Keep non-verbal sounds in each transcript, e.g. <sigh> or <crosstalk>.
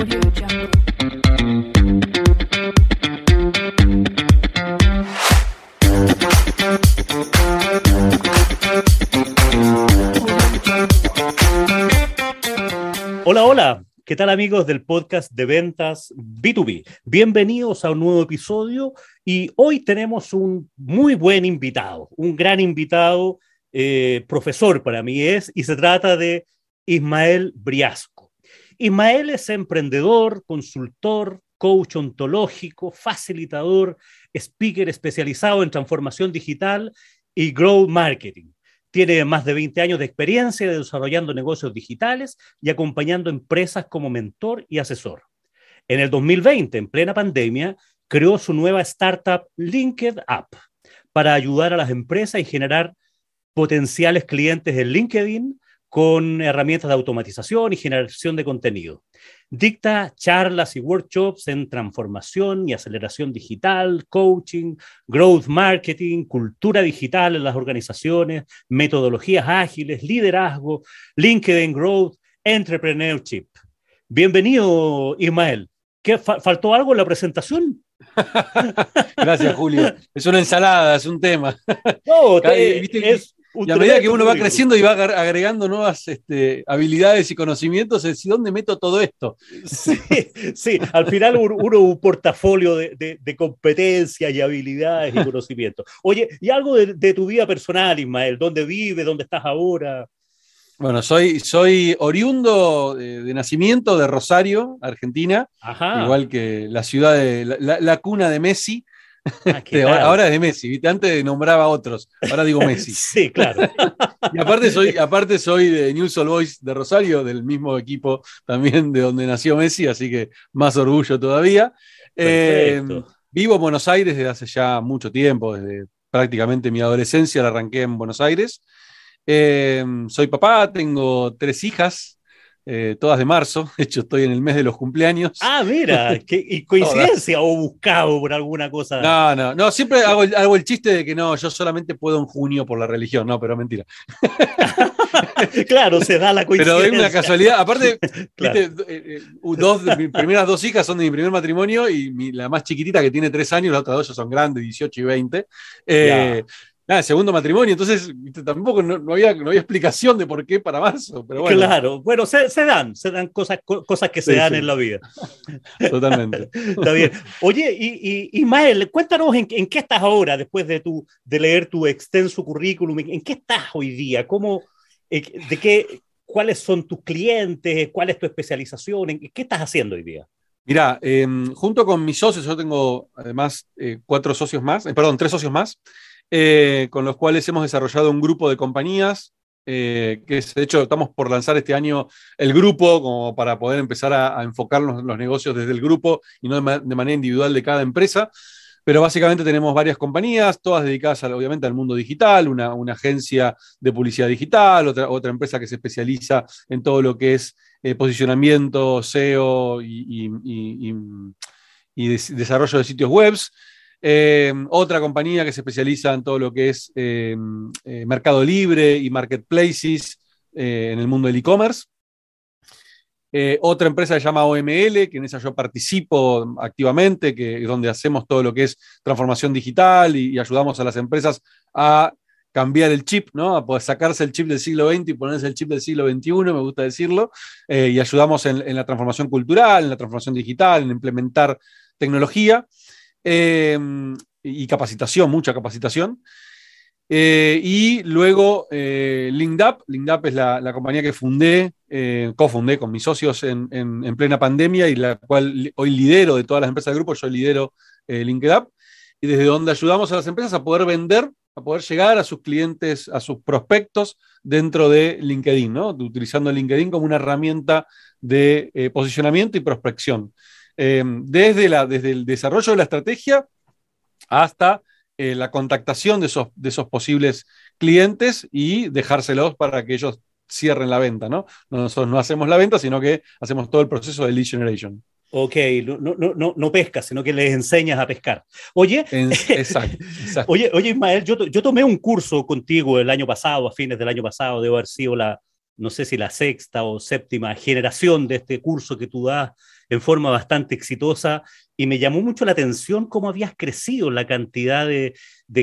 Hola, hola. ¿Qué tal amigos del podcast de ventas B2B? Bienvenidos a un nuevo episodio y hoy tenemos un muy buen invitado, un gran invitado, eh, profesor para mí es, y se trata de Ismael Briasco. Ismael es emprendedor, consultor, coach ontológico, facilitador, speaker especializado en transformación digital y growth marketing. Tiene más de 20 años de experiencia desarrollando negocios digitales y acompañando empresas como mentor y asesor. En el 2020, en plena pandemia, creó su nueva startup Linked Up para ayudar a las empresas y generar potenciales clientes en LinkedIn con herramientas de automatización y generación de contenido. Dicta charlas y workshops en transformación y aceleración digital, coaching, growth marketing, cultura digital en las organizaciones, metodologías ágiles, liderazgo, LinkedIn Growth, Entrepreneurship. Bienvenido, Ismael. ¿Qué, fa ¿Faltó algo en la presentación? <laughs> Gracias, Julio. Es una ensalada, es un tema. No, te, ¿viste? es y a medida que uno va creciendo y va agregando nuevas este, habilidades y conocimientos, es ¿dónde meto todo esto? Sí, sí. al final uno, uno un portafolio de, de, de, competencias y habilidades y conocimientos. Oye, y algo de, de, tu vida personal, Ismael, ¿dónde vives? ¿Dónde estás ahora? Bueno, soy, soy oriundo de, de nacimiento de Rosario, Argentina, Ajá. igual que la ciudad de la, la, la cuna de Messi. Ah, <laughs> ahora, ahora, es de Messi, ¿viste? antes nombraba a otros, ahora digo Messi. <laughs> sí, claro. y aparte soy, aparte soy de News All Boys de Rosario, del mismo equipo también de donde nació Messi, así que más orgullo todavía. Eh, vivo en Buenos Aires desde hace ya mucho tiempo, desde prácticamente mi adolescencia la arranqué en Buenos Aires. Eh, soy papá, tengo tres hijas, eh, todas de marzo, <laughs> de hecho estoy en el mes de los cumpleaños. Ah, mira, <laughs> ¿qué, ¿y coincidencia o buscado por alguna cosa? No, no, no, siempre hago el, hago el, chiste de que no, yo solamente puedo en junio por la religión, no, pero mentira. <laughs> claro, se da la coincidencia. Pero es una casualidad, aparte, claro. ¿viste? Eh, dos, mis primeras dos hijas son de mi primer matrimonio y mi, la más chiquitita que tiene tres años, las otras dos ya son grandes, 18 y 20. Eh, nada, segundo matrimonio, entonces tampoco no, no, había, no había explicación de por qué para marzo. Pero bueno. Claro, bueno, se, se dan, se dan cosas, cosas que se sí, dan sí. en la vida. <laughs> Totalmente. Está bien. Oye, y, y Ismael, cuéntanos en, en, qué estás ahora después de, tu, de leer tu extenso currículum, ¿en qué estás hoy día? ¿Cómo, eh, de qué, ¿Cuáles son tus clientes? ¿Cuál es tu especialización? ¿En qué estás haciendo hoy día? Mira, eh, junto con mis socios, yo tengo además eh, cuatro socios más, eh, perdón, tres socios más, eh, con los cuales hemos desarrollado un grupo de compañías, eh, que es, de hecho estamos por lanzar este año el grupo como para poder empezar a, a enfocar los, los, negocios desde el grupo y no de, ma de, manera individual de cada empresa. Pero básicamente tenemos varias compañías, todas dedicadas a, obviamente al mundo digital, una, agencia de publicidad digital, otra, otra empresa que se especializa en todo lo que es eh, posicionamiento, SEO y, y desarrollo de sitios webs. Eh, otra compañía que se especializa en todo lo que es eh, eh, mercado libre y marketplaces en el mundo del e-commerce. otra empresa se llama OML, que en esa yo participo activamente, que es donde hacemos todo lo que es transformación digital y, ayudamos a las empresas a cambiar el chip, ¿no? A poder sacarse el chip del siglo XX y ponerse el chip del siglo XXI, me gusta decirlo, y ayudamos en, la transformación cultural, en la transformación digital, en implementar tecnología eh, y capacitación, mucha capacitación. Eh, y luego eh, LinkedUp es la, compañía que fundé, eh, cofundé con mis socios en, en, en, plena pandemia y la cual hoy lidero de todas las empresas del grupo, yo lidero eh, LinkedUp, y desde donde ayudamos a las empresas a poder vender, a poder llegar a sus clientes, a sus prospectos dentro de LinkedIn, ¿no? utilizando LinkedIn como una herramienta de posicionamiento y prospección. Eh, desde, la, desde el desarrollo de la estrategia hasta eh, la contactación de esos, de esos posibles clientes y dejárselos para que ellos cierren la venta, ¿no? Nosotros no hacemos la venta, sino que hacemos todo el proceso de lead generation. Ok, no, no, no, no pescas, sino que les enseñas a pescar. Oye, <laughs> exacto, exacto. oye, oye Ismael, yo, yo tomé un curso contigo el año pasado, a fines del año pasado, debo haber sido la, no sé si la sexta o séptima generación de este curso que tú das en forma bastante exitosa y me llamó mucho la atención cómo habías crecido la cantidad de,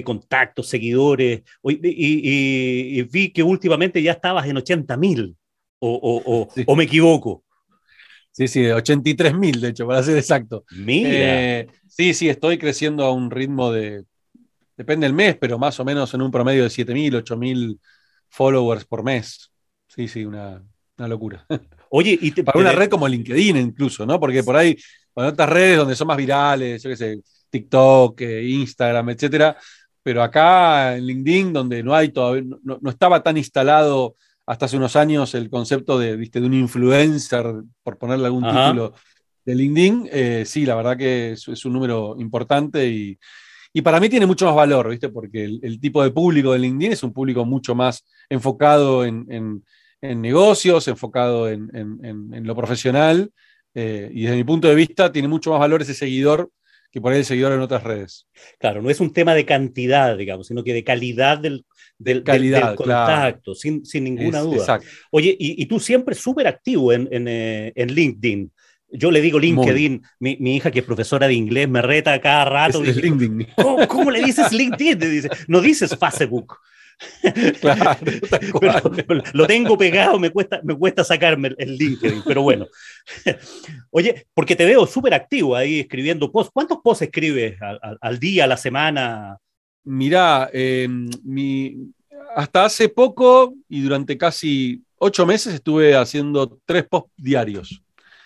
contactos, seguidores, y, vi que últimamente ya estabas en 80 mil, o, me equivoco. Sí, sí, 83 mil, de hecho, para ser exacto. Mira. Eh, sí, sí, estoy creciendo a un ritmo de, depende del mes, pero más o menos en un promedio de 7 mil, 8 mil followers por mes. Sí, sí, una, locura. <laughs> Oye, y para una red como LinkedIn incluso, ¿no? Porque por ahí, con otras redes donde son más virales, yo qué sé, TikTok, eh, Instagram, etcétera, pero acá en LinkedIn, donde no hay todavía, no, estaba tan instalado hasta hace unos años el concepto de, ¿viste? de un influencer, por ponerle algún título de LinkedIn, eh, sí, la verdad que es, un número importante y, para mí tiene mucho más valor, ¿viste? Porque el, tipo de público de LinkedIn es un público mucho más enfocado en en negocios, enfocado en, lo profesional. Eh, y desde mi punto de vista tiene mucho más valor ese seguidor que por ahí el seguidor en otras redes. Claro, no es un tema de cantidad, digamos, sino que de calidad del, del, contacto, sin, ninguna duda. Exacto. Oye, y, tú siempre súper activo en, eh, en, LinkedIn. Yo le digo LinkedIn, mi, mi, hija que es profesora de inglés me reta cada rato. LinkedIn. ¿Cómo, le dices LinkedIn? dice, no dices Facebook. <laughs> Claro, lo tengo pegado, me cuesta, me cuesta sacarme el LinkedIn, pero bueno. <laughs> Oye, porque te veo súper activo ahí escribiendo posts. ¿Cuántos posts escribes al, día, a la semana? Mirá, em, mi, hasta hace poco y durante casi ocho meses estuve haciendo tres posts diarios.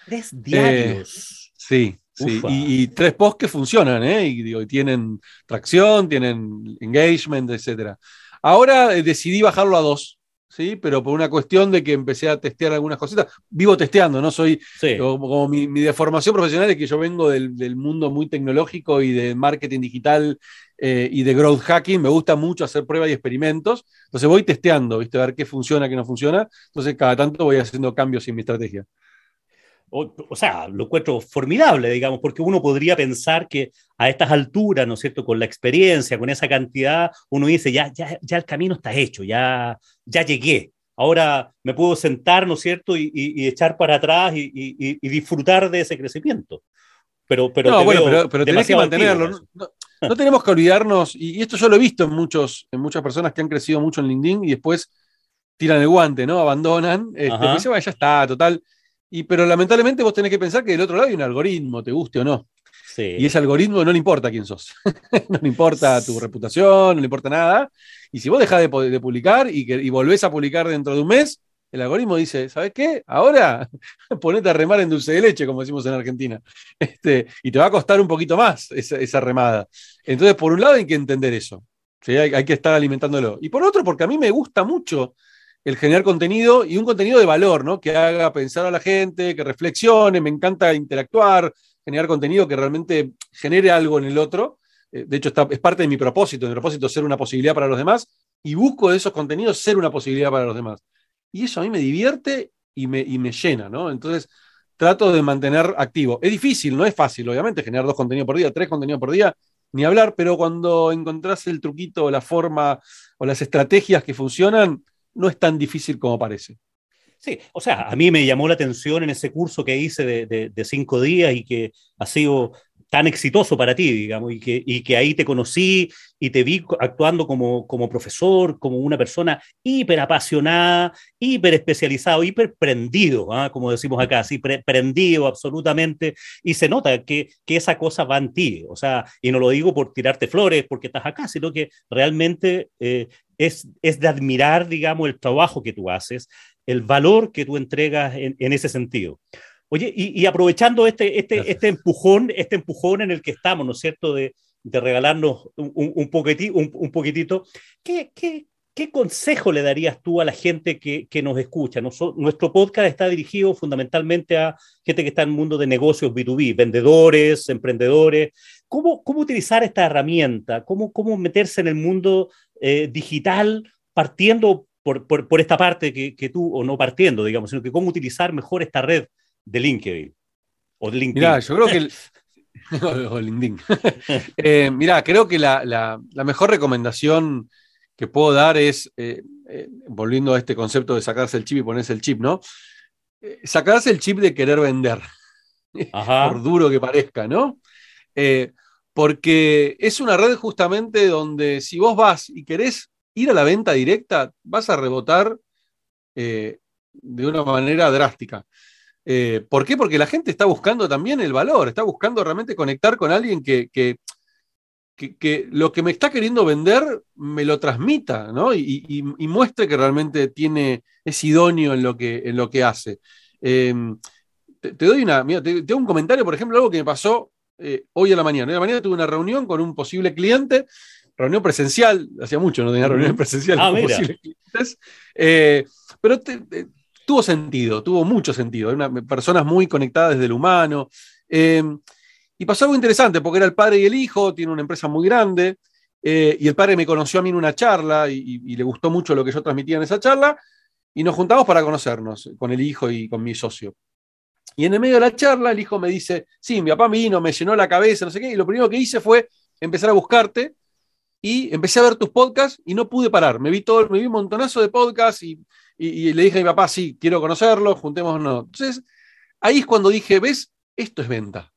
¿Tres diarios? Eh, sí, Sí, y, tres posts que funcionan, ¿eh? Y, digo, tienen tracción, tienen engagement, etcétera. Ahora eh, decidí bajarlo a dos, ¿sí? Pero por una cuestión de que empecé a testear algunas cositas. Vivo testeando, ¿no? Soy como, mi, deformación profesional es que yo vengo del, mundo muy tecnológico y de marketing digital eh, y de growth hacking. Me gusta mucho hacer pruebas y experimentos. Entonces voy testeando, ¿viste? A ver qué funciona, qué no funciona. Entonces cada tanto voy haciendo cambios en mi estrategia o, sea, lo encuentro formidable, digamos, porque uno podría pensar que a estas alturas, ¿no es cierto?, con la experiencia, con esa cantidad, uno dice, ya, ya, ya el camino está hecho, ya, ya llegué. Ahora me puedo sentar, ¿no es cierto?, y, echar para atrás y, disfrutar de ese crecimiento. Pero, pero, no, bueno, pero, pero tenés que mantenerlo. No, tenemos que olvidarnos, y, esto yo lo he visto en, muchos, en muchas personas que han crecido mucho en LinkedIn y después tiran el guante, ¿no? Abandonan. Este, ya está, total y, pero lamentablemente vos tenés que pensar que del otro lado hay un algoritmo, te guste o no. Y ese algoritmo no le importa quién sos. <laughs> no le importa tu reputación, no le importa nada. Y si vos dejás de, publicar y, que, y volvés a publicar dentro de un mes, el algoritmo dice, ¿sabes qué? Ahora <laughs> ponete a remar en dulce de leche, como decimos en Argentina. Este, y te va a costar un poquito más esa, remada. Entonces, por un lado hay que entender eso. Hay, hay, que estar alimentándolo. Y por otro, porque a mí me gusta mucho el generar contenido y un contenido de valor, ¿no? Que haga pensar a la gente, que reflexione, me encanta interactuar, generar contenido que realmente genere algo en el otro. Eh, de hecho, es parte de mi propósito, mi propósito es ser una posibilidad para los demás y busco de esos contenidos ser una posibilidad para los demás. Y eso a mí me divierte y me, y me llena, ¿no? Entonces, trato de mantener activo. Es difícil, no es fácil, obviamente, generar dos contenidos por día, tres contenidos por día, ni hablar, pero cuando encontrás el truquito, la forma o las estrategias que funcionan, no es tan difícil como parece. Sí, o sea, a mí me llamó la atención en ese curso que hice de, cinco días y que ha sido tan exitoso para ti, digamos, y que, y que ahí te conocí y te vi actuando como, como profesor, como una persona hiper apasionada, hiper especializado, hiper prendido, ¿ah? como decimos acá, así prendido absolutamente, y se nota que, que, esa cosa va en ti, o sea, y no lo digo por tirarte flores porque estás acá, sino que realmente eh, es, es de admirar, digamos, el trabajo que tú haces, el valor que tú entregas en, en ese sentido. Oye, y, aprovechando este, este, este, empujón, este empujón en el que estamos, ¿no es cierto?, de, regalarnos un, un, un, poquitito, ¿qué, qué, qué consejo le darías tú a la gente que, que nos escucha? nuestro podcast está dirigido fundamentalmente a gente que está en el mundo de negocios B2B, vendedores, emprendedores. ¿Cómo, cómo utilizar esta herramienta? ¿Cómo, cómo meterse en el mundo eh, digital partiendo por, por, por, esta parte que, que tú, o no partiendo, digamos, sino que cómo utilizar mejor esta red de LinkedIn. O de LinkedIn. Mirá, yo creo que. El... <laughs> <laughs> o LinkedIn. <laughs> eh, mirá, creo que la, la, mejor recomendación que puedo dar es. Eh, eh, volviendo a este concepto de sacarse el chip y ponerse el chip, ¿no? Eh, sacarse el chip de querer vender, Ajá. por duro que parezca, ¿no? Eh, porque es una red justamente donde si vos vas y querés ir a la venta directa, vas a rebotar eh, de una manera drástica. Eh, ¿Por qué? Porque la gente está buscando también el valor, está buscando realmente conectar con alguien que, que- que- que lo que me está queriendo vender me lo transmita, ¿no? Y, y- y muestre que realmente tiene, es idóneo en lo que, en lo que hace. Eh, te, te doy una, mira, te, te doy un comentario, por ejemplo, algo que me pasó eh, hoy a la mañana. Hoy a la mañana tuve una reunión con un posible cliente, reunión presencial, hacía mucho no tenía Ujú. reuniones presenciales Ah, con posibles clientes, eh, pero te- tuvo sentido, tuvo mucho sentido. Una- personas muy conectadas desde el humano. eh, y pasó algo interesante, porque era el padre y el hijo, tiene una empresa muy grande, eh, y el padre me conoció a mí en una charla y le gustó mucho lo que yo transmitía en esa charla, y nos juntamos para conocernos con el hijo y con mi socio. Y en el medio de la charla, el hijo me dice, sí, mi papá vino, me llenó la cabeza, no sé qué, y lo primero que hice fue empezar a buscarte, y empecé a ver tus podcasts y no pude parar. Me vi todo, me vi un montonazo de podcasts y, y- y le dije a mi papá, sí, quiero conocerlo, juntémonos. Entonces, ahí es cuando dije, ¿ves? Esto es venta.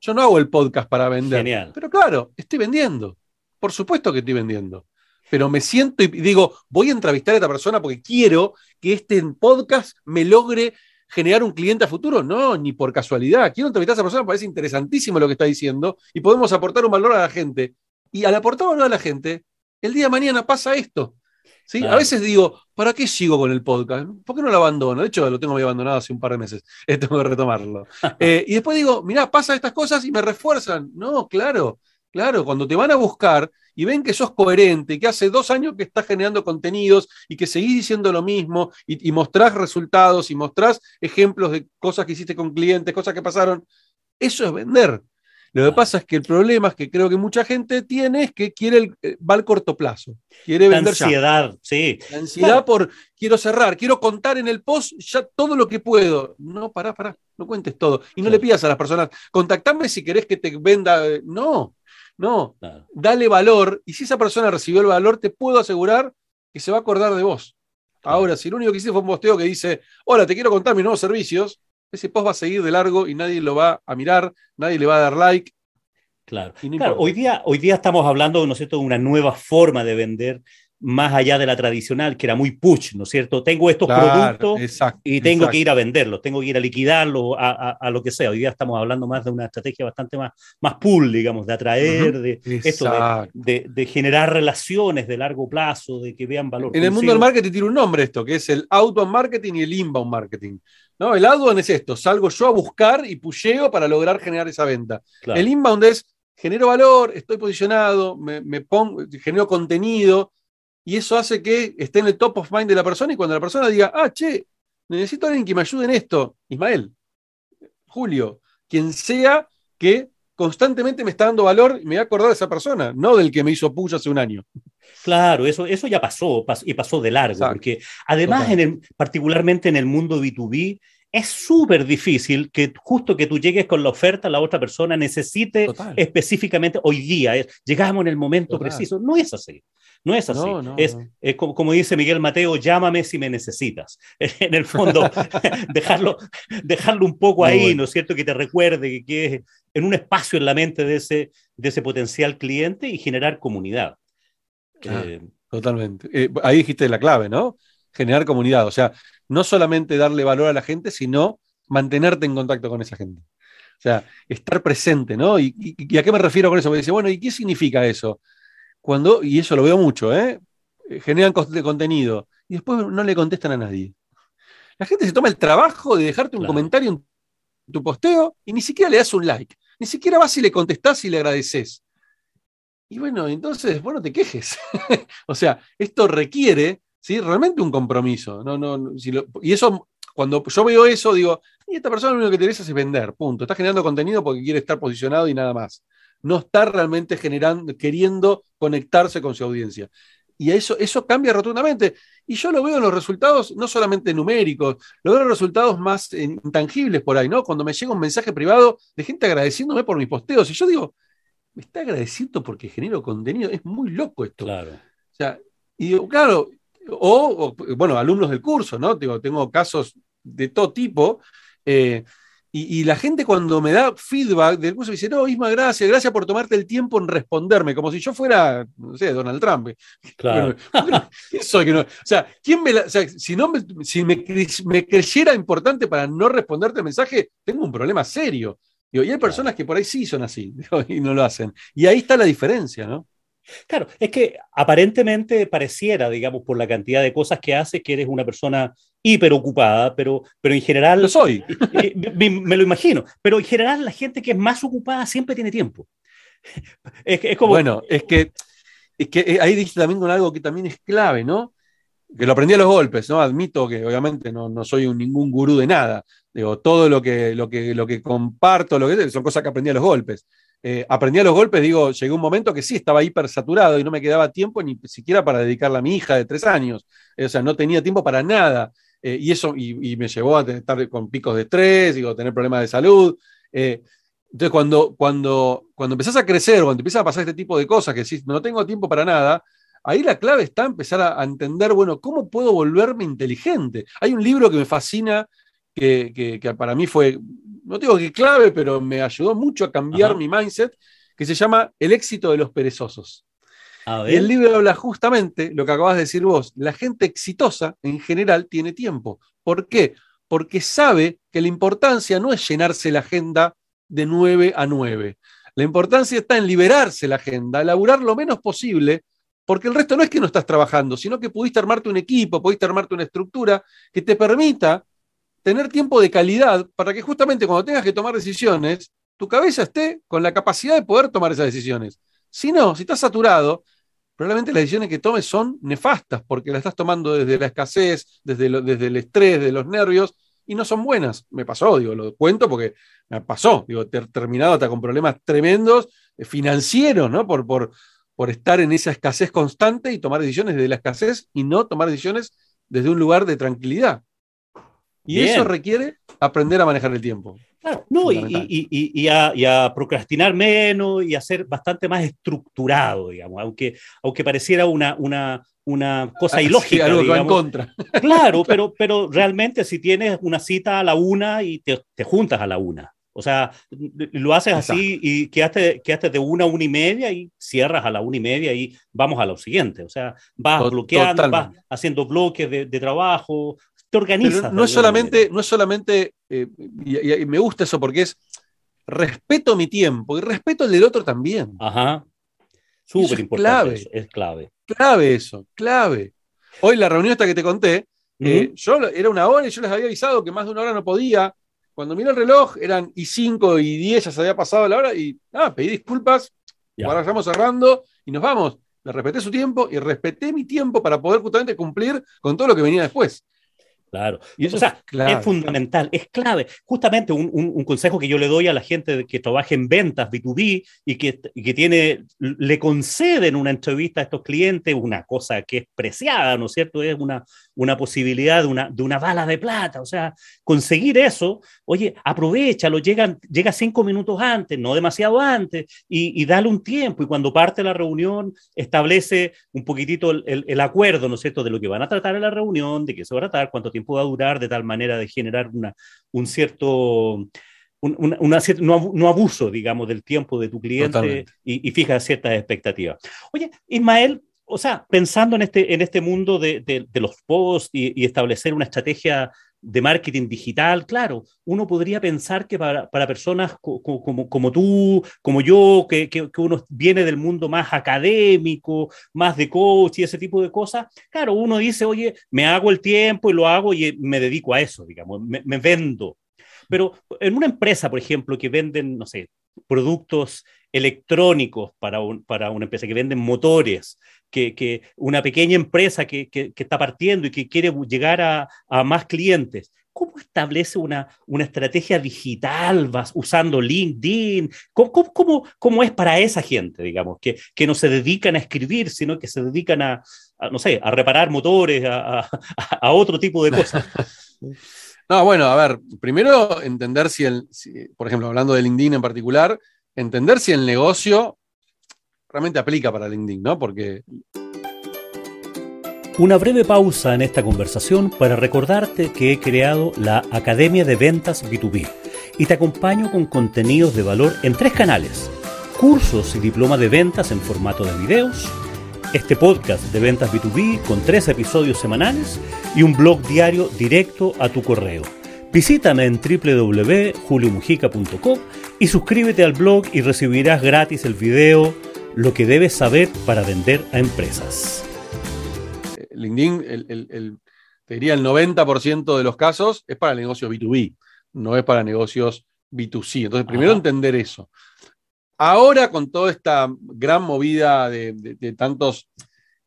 Yo no hago el podcast para vender. Genial. Pero claro, estoy vendiendo. Por supuesto que estoy vendiendo. Pero me siento y digo, voy a entrevistar a esta persona porque quiero que este podcast me logre generar un cliente a futuro. No, ni por casualidad. Quiero entrevistar a esa persona, me parece interesantísimo lo que está diciendo y podemos aportar un valor a la gente. Y al aportar valor a la gente, el día de mañana pasa esto. ¿Sí? A veces digo, ¿para qué sigo con el podcast? ¿Por qué no lo abandono? De hecho, lo tengo abandonado hace un par de meses. <laughs> Eh, tengo que retomarlo. <laughs> Eh, y después digo, mirá, pasa estas cosas y me refuerzan. No, claro, claro, cuando te van a buscar y ven que sos coherente, que hace dos años que estás generando contenidos y que seguís diciendo lo mismo y, y mostrás resultados y mostrás ejemplos de cosas que hiciste con clientes, cosas que pasaron, eso es vender. Lo que pasa es que el problema es que creo que mucha gente tiene es que quiere el, eh, va al corto plazo, quiere La vender ya. ansiedad, sí. La ansiedad Claro. por quiero cerrar, quiero contar en el post ya todo lo que puedo. No, pará, pará, no cuentes todo. Y no Claro. le pidas a las personas, contactame si querés que te venda. eh, No, no, Claro. dale valor. Y si esa persona recibió el valor, te puedo asegurar que se va a acordar de vos. Ahora, si lo único que hiciste fue un posteo que dice, hola, te quiero contar mis nuevos servicios, ese post va a seguir de largo y nadie lo va a mirar, nadie le va a dar like. Claro, no Claro, hoy, día, hoy día estamos hablando, ¿no es cierto?, de una nueva forma de vender más allá de la tradicional, que era muy push, ¿no es cierto? Tengo estos Claro, productos exacto, y tengo exacto. que ir a venderlos, tengo que ir a liquidarlos, a, a- a lo que sea. Hoy día estamos hablando más de una estrategia bastante más, más pull, digamos, de atraer, Ujú. de, esto de, de- de generar relaciones de largo plazo, de que vean valor. En el mundo del marketing tiene un nombre esto, que es el outbound marketing y el inbound marketing. ¿No? El outbound es esto, salgo yo a buscar y pusheo para lograr generar esa venta. Claro. El inbound es, genero valor, estoy posicionado, me, me pongo, genero contenido, y eso hace que esté en el top of mind de la persona y cuando la persona diga, ah, che, necesito a alguien que me ayude en esto, Ismael, Julio, quien sea que constantemente me está dando valor, me voy a acordar de esa persona, no del que me hizo push hace un año. Claro, eso, eso ya pasó pas- y pasó de largo, Exacto. porque además, Total. en el, particularmente en el mundo B2B, es súper difícil que justo que tú llegues con la oferta, la otra persona necesite Total. específicamente hoy día, es, llegamos en el momento Total. preciso. No es así, no es así. No, no, es, no. es como, como dice Miguel Mateo, llámame si me necesitas. <laughs> En el fondo, <laughs> dejarlo, dejarlo un poco ahí, bueno. ¿no es cierto? Que te recuerde que quedes en un espacio en la mente de ese, de ese potencial cliente y generar comunidad. Claro. Eh, Totalmente. Eh, ahí dijiste la clave, ¿no? Generar comunidad. O sea, no solamente darle valor a la gente, sino mantenerte en contacto con esa gente. O sea, estar presente, ¿no? ¿Y, y- y a qué me refiero con eso? Porque dice, bueno, ¿y qué significa eso? Cuando, y eso lo veo mucho, ¿eh? Eh, Generan contenido y después no le contestan a nadie. La gente se toma el trabajo de dejarte un Claro. comentario en tu posteo y ni siquiera le das un like. Ni siquiera vas y le contestás y le agradeces. Y bueno, entonces, bueno, te quejes. <laughs> o sea, esto requiere ¿sí? realmente un compromiso. No, no, si lo- y eso, cuando yo veo eso, digo, esta persona lo único que te interesa es vender, punto. Está generando contenido porque quiere estar posicionado y nada más. No está realmente generando, queriendo conectarse con su audiencia. Y eso, eso cambia rotundamente. Y yo lo veo en los resultados, no solamente numéricos, lo veo en los resultados más eh, intangibles por ahí, ¿no? Cuando me llega un mensaje privado de gente agradeciéndome por mis posteos. Y yo digo, me está agradeciendo porque genero contenido. Es muy loco esto. claro. O sea, Y digo, claro, o, o, bueno, alumnos del curso, ¿no? Digo, tengo casos de todo tipo. eh, y, y la gente cuando me da feedback del curso me dice, no, Isma, gracias, gracias por tomarte el tiempo en responderme, como si yo fuera, no sé, Donald Trump. Claro. Bueno, ¿quién soy que no? O sea, ¿quién me la- o sea, si, no me, si me, me creyera importante para no responderte el mensaje, tengo un problema serio. Digo, y hay personas que por ahí sí son así digo, y no lo hacen. Y ahí está la diferencia, ¿no? Claro, es que aparentemente pareciera, digamos, por la cantidad de cosas que haces, que eres una persona hiperocupada, pero, pero en general, Lo soy. <laughs> eh, me, me lo imagino, pero en general la gente que es más ocupada siempre tiene tiempo. <laughs> Es, es como, Bueno, es que, es que eh, ahí dijiste también con algo que también es clave, ¿no? Que lo aprendí a los golpes, ¿no? Admito que obviamente no, no soy un, ningún gurú de nada. Digo, todo lo que, lo que, lo que comparto, lo que son cosas que aprendí a los golpes. Eh, aprendí a los golpes, digo, llegó un momento que sí, estaba hiper saturado y no me quedaba tiempo ni siquiera para dedicarle a mi hija de tres años. Eh, o sea, no tenía tiempo para nada. Eh, y eso y, y me llevó a estar con picos de estrés, digo, tener problemas de salud. Eh, entonces, cuando, cuando, cuando empezás a crecer, cuando empiezan a pasar este tipo de cosas, que decís, no tengo tiempo para nada, ahí la clave está empezar a, a entender, bueno, ¿cómo puedo volverme inteligente? Hay un libro que me fascina, que, que, que para mí fue, no digo que clave, pero me ayudó mucho a cambiar Ajá. mi mindset, que se llama El éxito de los perezosos. Y el libro habla justamente lo que acabas de decir vos. La gente exitosa en general tiene tiempo. ¿Por qué? Porque sabe que la importancia no es llenarse la agenda de 9 a 9. La importancia está en liberarse la agenda, laburar lo menos posible, porque el resto no es que no estás trabajando, sino que pudiste armarte un equipo, pudiste armarte una estructura que te permita tener tiempo de calidad para que justamente cuando tengas que tomar decisiones, tu cabeza esté con la capacidad de poder tomar esas decisiones. Si no, si estás saturado, probablemente las decisiones que tomes son nefastas, porque las estás tomando desde la escasez, desde, lo- desde el estrés, de los nervios, y no son buenas. Me pasó, digo, lo cuento porque me pasó, digo, ter terminado hasta con problemas tremendos eh, financieros, ¿no? Por, por, por estar en esa escasez constante y tomar decisiones desde la escasez y no tomar decisiones desde un lugar de tranquilidad. Y Bien. eso requiere aprender a manejar el tiempo. Claro, no, y, y- y- y a, y a procrastinar menos y a ser bastante más estructurado, digamos, aunque, aunque pareciera una, una, una cosa Sí, ilógica. algo que va en digamos. contra. <laughs> Claro, <laughs> pero, pero realmente si tienes una cita a la una y te, te juntas a la una. O sea, lo haces así y quedaste, quedaste de una a una y media y cierras a la una y media y vamos a lo siguiente. O sea, vas To- bloqueando, vas totalmente. haciendo bloques de, de trabajo, te organizas. Pero no es solamente, manera. no es solamente eh, y, me gusta eso porque es respeto mi tiempo y respeto el del otro también. Ajá. Súper es importante. clave. eso, Es clave. Clave eso, clave. Hoy la reunión esta que te conté, eh, Ujú. yo era una hora y yo les había avisado que más de una hora no podía. Cuando miré el reloj, eran y 5 y 10, ya se había pasado la hora y nada, pedí disculpas, Ya. ahora estamos cerrando y nos vamos. Le respeté su tiempo y respeté mi tiempo para poder justamente cumplir con todo lo que venía después. Claro. Y eso o sea, es clave. es fundamental, es clave. Justamente un, un- un consejo que yo le doy a la gente que trabaja en ventas B2B y que, y que tiene, le conceden una entrevista a estos clientes, una cosa que es preciada, ¿no es cierto? Es una, una posibilidad de una, de una bala de plata. O sea, conseguir eso, oye, aprovechalo, llegan, llega cinco minutos antes, no demasiado antes, y, y dale un tiempo. Y cuando parte la reunión, establece un poquitito el, el- el acuerdo, ¿no es cierto?, de lo que van a tratar en la reunión, de qué se va a tratar, cuánto tiempo va a durar, de tal manera de generar una, un cierto, un- una- una no, no abuso, digamos, del tiempo de tu cliente y, y fija ciertas expectativas. Oye, Ismael, o sea, pensando en este, en este mundo de, de- de los posts y, y establecer una estrategia de marketing digital, claro, uno podría pensar que para, para personas co- co- como, como tú, como yo, que, que, uno viene del mundo más académico, más de coach y ese tipo de cosas, claro, uno dice, oye, me hago el tiempo y lo hago y me dedico a eso, digamos, me, me vendo. Pero en una empresa, por ejemplo, que venden, no sé, productos electrónicos para, para una empresa, que venden motores, que, que una pequeña empresa que, que, está partiendo y que quiere llegar a, a más clientes. ¿Cómo establece una, una estrategia digital vas usando LinkedIn? ¿Cómo, cómo, cómo, es para esa gente, digamos, que, que no se dedican a escribir, sino que se dedican a, no sé, a reparar motores, a, a, a otro tipo de cosas? <laughs> No, bueno, a ver, primero entender si el, si, por ejemplo, hablando de LinkedIn en particular, entender si el negocio realmente aplica para LinkedIn, ¿no? Porque Una breve pausa en esta conversación para recordarte que he creado la Academia de Ventas B2B y te acompaño con contenidos de valor en tres canales. Cursos y diploma de ventas en formato de videos, este podcast de ventas B2B con tres episodios semanales y un blog diario directo a tu correo. Visítame en www.juliomujica.com y suscríbete al blog y recibirás gratis el video Lo que debes saber para vender a empresas. LinkedIn, el, te diría el 90% de los casos es para negocios B2B, no es para negocios B2C. Entonces, primero entender eso. Ahora, con toda esta gran movida de, tantos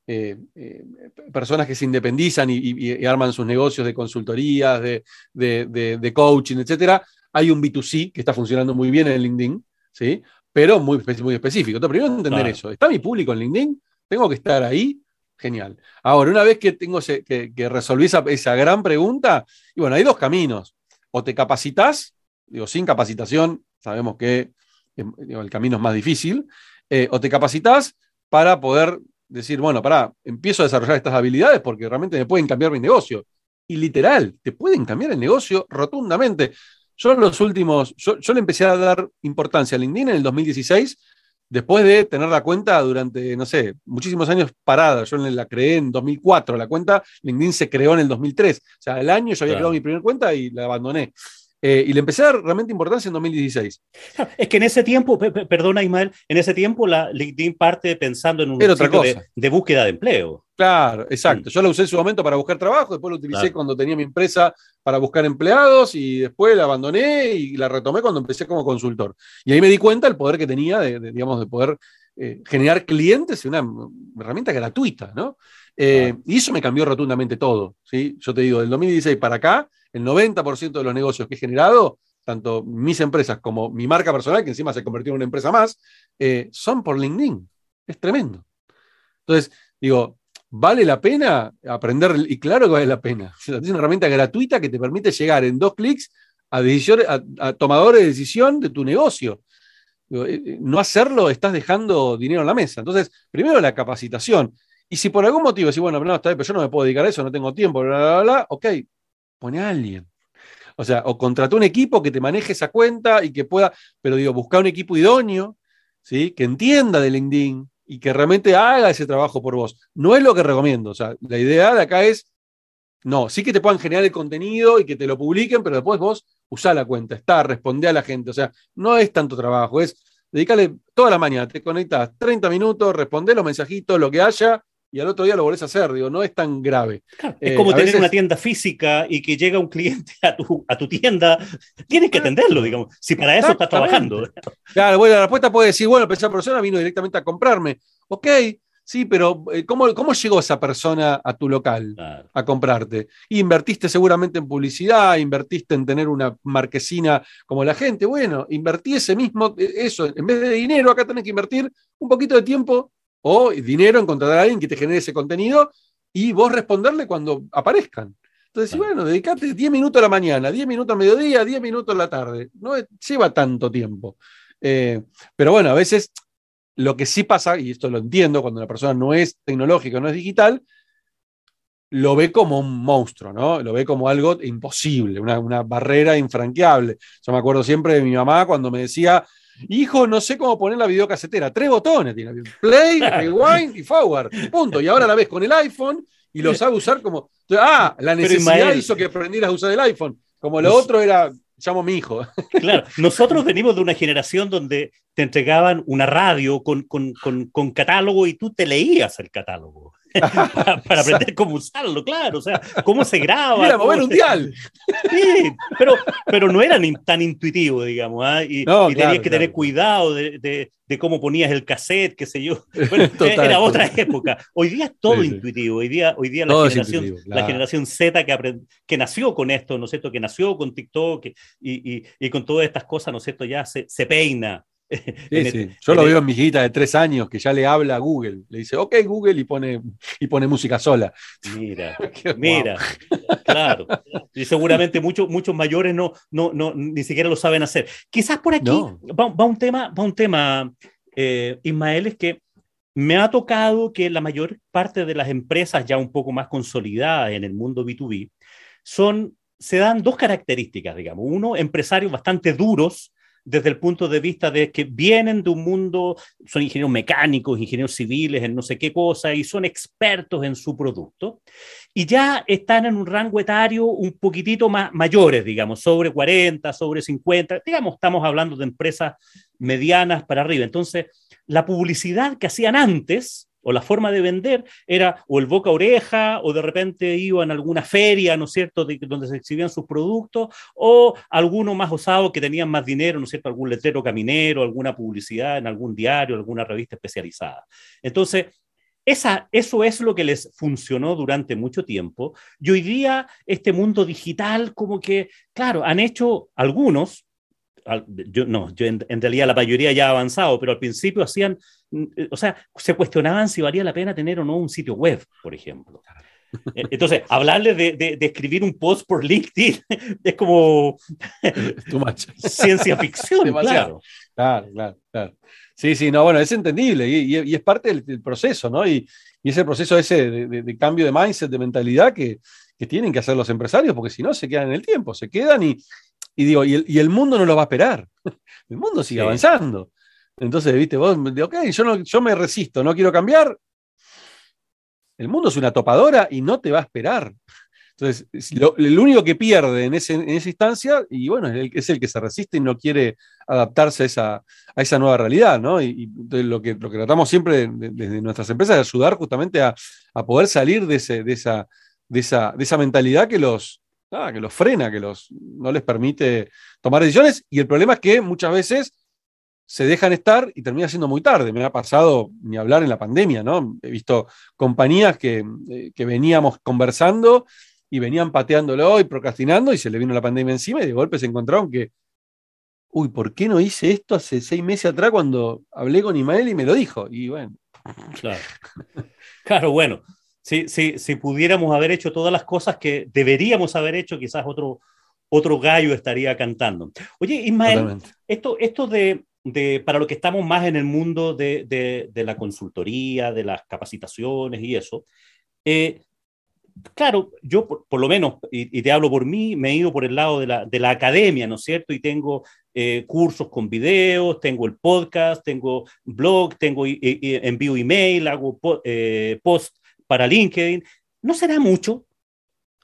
eh, eh, personas que se independizan y, arman sus negocios de consultorías, de, coaching, etcétera, hay un B2C que está funcionando muy bien en LinkedIn, ¿sí? pero muy, muy específico. Entonces, primero entender eso. ¿Está mi público en LinkedIn? ¿Tengo que estar ahí? Genial. Ahora, una vez que, tengo que, resolví esa, esa, gran pregunta, y bueno, hay dos caminos. O te capacitas, digo, sin capacitación, sabemos que el camino es más difícil, eh, o te capacitas para poder decir, bueno, para, empiezo a desarrollar estas habilidades porque realmente me pueden cambiar mi negocio. Y literal, te pueden cambiar el negocio rotundamente. Yo en los últimos, yo, le empecé a dar importancia a LinkedIn en el 2016, después de tener la cuenta durante, no sé, muchísimos años parada. Yo la creé en 2004, la cuenta LinkedIn se creó en el 2003. O sea, el año yo había creado mi primera cuenta y la abandoné. Eh, y le empecé a dar realmente importancia en 2016. Es que en ese tiempo, perdona Ismael, en ese tiempo la LinkedIn parte pensando en un Era otra cosa. De, búsqueda de empleo. Claro, exacto. Mm. Yo la usé en su momento para buscar trabajo, después la utilicé cuando tenía mi empresa para buscar empleados y después la abandoné y la retomé cuando empecé como consultor. Y ahí me di cuenta el poder que tenía de, digamos, de poder eh, generar clientes una herramienta gratuita, ¿no? Eh, y eso me cambió rotundamente todo, ¿sí? Yo te digo, del 2016 para acá, el 90% de los negocios que he generado, tanto mis empresas como mi marca personal, que encima se convirtió en una empresa más, eh, son por LinkedIn. Es tremendo. Entonces, digo, ¿vale la pena aprender? Y claro que vale la pena. <laughs> Es una herramienta gratuita que te permite llegar en dos clics a, a, tomadores de decisión de tu negocio. Eh, no hacerlo, estás dejando dinero en la mesa. Entonces, primero la capacitación. Y si por algún motivo decís, bueno, no, está bien, pero yo no me puedo dedicar a eso, no tengo tiempo, bla, bla, bla, ok, pone a alguien. O sea, o contrató un equipo que te maneje esa cuenta y que pueda, pero digo, buscar un equipo idóneo, ¿sí? Que entienda de LinkedIn y que realmente haga ese trabajo por vos. No es lo que recomiendo. O sea, la idea de acá es, no, sí que te puedan generar el contenido y que te lo publiquen, pero después vos usá la cuenta, está, responde a la gente. O sea, no es tanto trabajo, es dedicarle toda la mañana, te conectas 30 minutos, responde los mensajitos, lo que haya, y al otro día lo volvés a hacer, digo, no es tan grave. es como eh, tener una tienda física y que llega un cliente a tu, a tu tienda, tienes que atenderlo, digamos, si para eso estás trabajando. Claro, bueno, la respuesta puede decir, bueno, esa persona vino directamente a comprarme. Ok, sí, pero eh, ¿cómo, cómo llegó esa persona a tu local a comprarte? Invertiste seguramente en publicidad, invertiste en tener una marquesina como la gente. Bueno, invertí ese mismo, eh, eso, en vez de dinero, acá tenés que invertir un poquito de tiempo o dinero en contratar a alguien que te genere ese contenido y vos responderle cuando aparezcan. Entonces, bueno, dedicate 10 minutos a la mañana, 10 minutos a mediodía, 10 minutos a la tarde. No lleva tanto tiempo. Eh, pero bueno, a veces lo que sí pasa, y esto lo entiendo, cuando la persona no es tecnológica, no es digital, lo ve como un monstruo, ¿no? Lo ve como algo imposible, una, una barrera infranqueable. Yo me acuerdo siempre de mi mamá cuando me decía, Hijo, no sé cómo poner la videocasetera. Tres botones tiene. Play, <laughs> rewind y forward. Punto. Y ahora la ves con el iPhone y lo sabe usar como. Ah, la necesidad hizo que aprendieras a usar el iPhone. Como lo otro era, llamo a mi hijo. <laughs> Claro, nosotros venimos de una generación donde te entregaban una radio con, con, con catálogo y tú te leías el catálogo. <laughs> para, aprender cómo usarlo, claro, o sea, cómo se graba. Mira, mover un dial. <laughs> Sí, pero, pero no era tan intuitivo, digamos, ¿ah? y, tenías que tener cuidado de, de, cómo ponías el cassette, qué sé yo. <laughs> era otra época. Hoy día es todo intuitivo, hoy día, hoy día la, generación, la generación Z que, que nació con esto, ¿no es cierto?, que nació con TikTok y, y, y con todas estas cosas, ¿no es cierto?, ya se, se peina <laughs> Yo lo veo en mi hijita de tres años que ya le habla a Google. Le dice, ok, Google, y pone, y pone música sola. Mira, <laughs> mira, claro. Y seguramente muchos, muchos mayores no, no, no, ni siquiera lo saben hacer. Quizás por aquí va, un tema, va un tema eh, Ismael, es que me ha tocado que la mayor parte de las empresas ya un poco más consolidadas en el mundo B2B son, se dan dos características, digamos. Uno, empresarios bastante duros desde el punto de vista de que vienen de un mundo, son ingenieros mecánicos, ingenieros civiles, en no sé qué cosa, y son expertos en su producto, y ya están en un rango etario un poquitito más mayores, digamos, sobre 40, sobre 50, digamos, estamos hablando de empresas medianas para arriba. Entonces, la publicidad que hacían antes, o la forma de vender era o el boca oreja, o de repente iban a alguna feria, ¿no es cierto?, de, donde se exhibían sus productos, o alguno más osado que tenían más dinero, ¿no es cierto?, algún letrero caminero, alguna publicidad en algún diario, alguna revista especializada. Entonces, esa, eso es lo que les funcionó durante mucho tiempo. Y hoy día este mundo digital, como que, claro, han hecho algunos, yo, no, yo en, realidad la mayoría ya ha avanzado, pero al principio hacían, mm, o sea, se cuestionaban si valía la pena tener o no un sitio web, por ejemplo. E, entonces, hablarle de, de, escribir un post por LinkedIn <laughs> es como <laughs> ciencia ficción, claro. Claro, claro, claro. Sí, sí, no, bueno, es entendible y, y, es parte del, proceso, ¿no? Y, y, ese proceso ese de, cambio de mindset, de mentalidad que, que tienen que hacer los empresarios, porque si no se quedan en el tiempo, se quedan y, y digo, y el, y el, mundo no lo va a esperar. <laughs> El mundo sigue avanzando. Entonces, viste, vos, ok, yo, no, yo me resisto, no quiero cambiar. El mundo es una topadora y no te va a esperar. Entonces, lo, el único que pierde en, ese, en esa instancia, y bueno, es el, es el, que se resiste y no quiere adaptarse a esa, a esa nueva realidad, ¿no? Y, lo, que, lo que tratamos siempre desde nuestras empresas es ayudar justamente a, a poder salir de, ese, de, esa, de, esa, de esa mentalidad que los, que los frena, que los, no les permite tomar decisiones. Y el problema es que muchas veces se dejan estar y termina siendo muy tarde. Me ha pasado ni hablar en la pandemia, ¿no? He visto compañías que, eh, que veníamos conversando y venían pateándolo y procrastinando y se le vino la pandemia encima y de golpe se encontraron que, uy, ¿por qué no hice esto hace seis meses atrás cuando hablé con Imael y me lo dijo? Y bueno. Claro, claro bueno, si, si, pudiéramos haber hecho todas las cosas que deberíamos haber hecho, quizás otro, otro gallo estaría cantando. Oye, Ismael, esto, esto de, de, para lo que estamos más en el mundo de, de, la consultoría, de las capacitaciones y eso, eh, claro, yo por, lo menos, y, te hablo por mí, me he ido por el lado de la, de la academia, ¿no es cierto? Y tengo eh, cursos con videos, tengo el podcast, tengo blog, tengo envío email, hago eh, post para LinkedIn, no será mucho.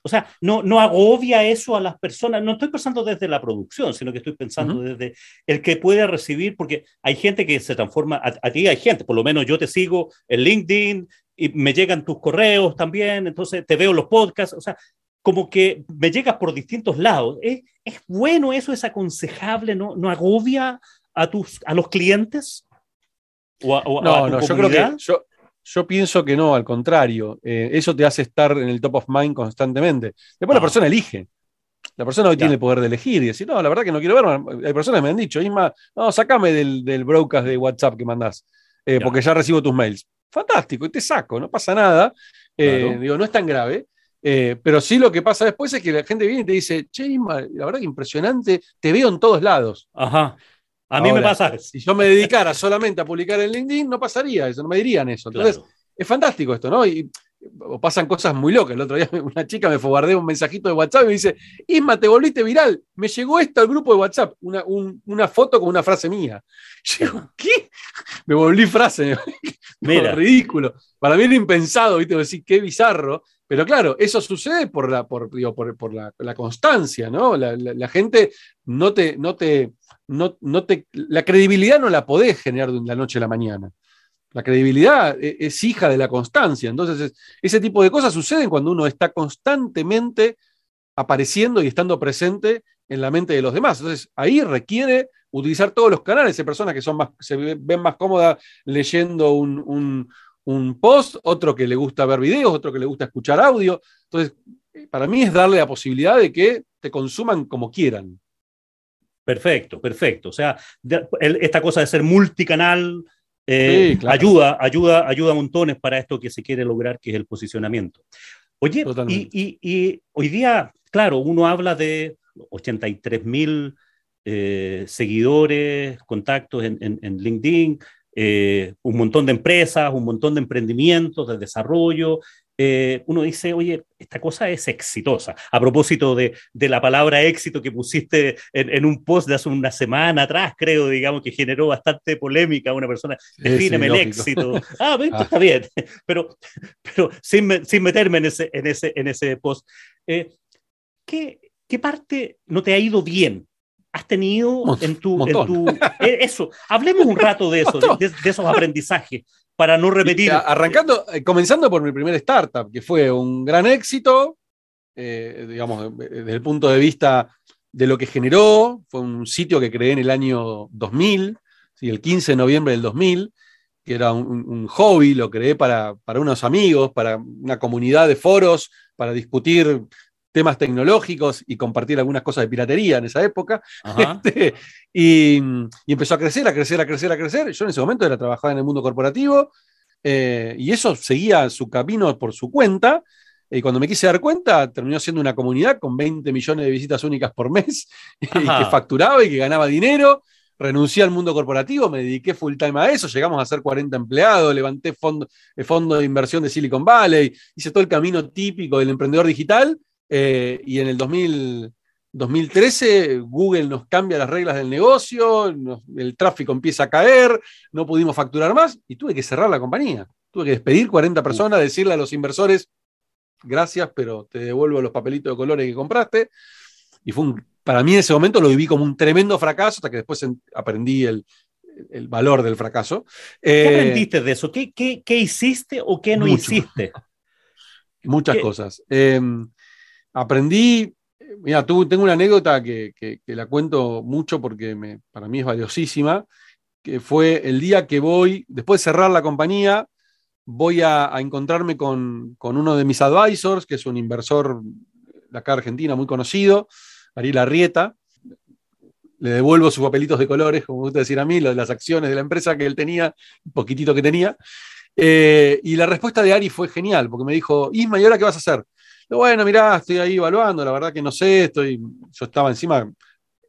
O sea, no, no agobia eso a las personas. No estoy pensando desde la producción, sino que estoy pensando desde el que puede recibir, porque hay gente que se transforma, a, ti hay gente, por lo menos yo te sigo en LinkedIn y me llegan tus correos también, entonces te veo los podcasts, o sea, como que me llegas por distintos lados. ¿Es, es bueno eso? ¿Es aconsejable? ¿No, no agobia a, tus, a los clientes? ¿O no, no, yo creo que yo, yo pienso que no, al contrario. Eh, eso te hace estar en el top of mind constantemente. Después la ah. persona elige. La persona hoy tiene el poder de elegir y decir, no, la verdad que no quiero ver. Hay personas que me han dicho, Isma, no, sacame del, del broadcast de WhatsApp que mandás, eh, porque ya recibo tus mails. Fantástico, y te saco, no pasa nada. Eh, digo, no es tan grave. pero sí lo que pasa después es que la gente viene y te dice, che, Isma, la verdad que impresionante, te veo en todos lados. Ajá. A mí me pasa. Si yo me dedicara solamente a publicar en LinkedIn, no pasaría eso, no me dirían eso. Entonces, es fantástico esto, ¿no? Y pasan cosas muy locas. El otro día <laughs> una chica me fobardeó un mensajito de WhatsApp y me dice, Isma, te volviste viral. Me llegó esto al grupo de WhatsApp, una, una foto con una frase mía. <laughs> Yo ¿qué? Me volví frase. <laughs> Mira. ridículo. Para mí era impensado, ¿viste? Decir, qué bizarro. Pero claro, eso sucede por la, por, por, la, constancia, ¿no? La, gente no te, no te, no, no te, la credibilidad no la podés generar de la noche a la mañana. La credibilidad e, es, hija de la constancia. Entonces, ese tipo de cosas suceden cuando uno está constantemente apareciendo y estando presente en la mente de los demás. Entonces, ahí requiere utilizar todos los canales. Hay personas que son más, se ven más cómodas leyendo un post, otro que le gusta ver videos, otro que le gusta escuchar audio. Entonces, para mí es darle la posibilidad de que te consuman como quieran. Perfecto, perfecto. O sea, esta cosa de ser multicanal eh, ayuda, ayuda, ayuda a montones para esto que se quiere lograr, que es el posicionamiento. Oye, y, hoy día, claro, uno habla de 83 mil eh, seguidores, contactos en, en, LinkedIn, eh, un montón de empresas, un montón de emprendimientos, de desarrollo. Eh, uno dice, oye, esta cosa es exitosa. A propósito de, de la palabra éxito que pusiste en, en, un post de hace una semana atrás, creo, digamos, que generó bastante polémica. Una persona, defíneme el éxito. <laughs> Ah, ah, está bien, <laughs> pero, pero sin, sin meterme en ese, en ese, en ese post. Eh, ¿qué, ¿Qué parte no te ha ido bien tenido en tu, en tu, eh, eso, hablemos un rato de eso, de, de, esos aprendizajes, para no repetir. arrancando, eh, comenzando por mi primer startup, que fue un gran éxito, eh, digamos, desde el punto de vista de lo que generó, fue un sitio que creé en el año 2000, ¿sí? el 15 de noviembre del 2000, que era un, un hobby, lo creé para, para unos amigos, para una comunidad de foros, para discutir temas tecnológicos y compartir algunas cosas de piratería en esa época. <laughs> Este, y, y, empezó a crecer, a crecer, a crecer, a crecer. Yo en ese momento era trabajar en el mundo corporativo eh, y eso seguía su camino por su cuenta. Y cuando me quise dar cuenta, terminó siendo una comunidad con 20 millones de visitas únicas por mes <laughs> y que facturaba y que ganaba dinero. Renuncié al mundo corporativo, me dediqué full time a eso, llegamos a ser 40 empleados, levanté fondo, el fondo de inversión de Silicon Valley, hice todo el camino típico del emprendedor digital eh, y en el 2000, 2013 Google nos cambia las reglas del negocio, nos, el tráfico empieza a caer, no pudimos facturar más y tuve que cerrar la compañía. Tuve que despedir 40 personas, decirle a los inversores, gracias, pero te devuelvo los papelitos de colores que compraste. Y fue un, para mí en ese momento lo viví como un tremendo fracaso, hasta que después aprendí el, el valor del fracaso. ¿Qué eh, aprendiste de eso? ¿Qué, qué, qué hiciste o qué no mucho. hiciste? <laughs> Muchas ¿Qué? cosas. Eh, aprendí, mira, tengo una anécdota que, que, la cuento mucho porque me, para mí es valiosísima, que fue el día que voy, después de cerrar la compañía, voy a, encontrarme con, con, uno de mis advisors, que es un inversor de acá Argentina muy conocido, Ariel Arrieta. Le devuelvo sus papelitos de colores, como gusta decir a mí, las acciones de la empresa que él tenía, poquitito que tenía. Eh, y la respuesta de Ari fue genial, porque me dijo, Isma, ¿y ahora qué vas a hacer? Bueno, mirá, estoy ahí evaluando, la verdad que no sé, estoy, yo estaba encima,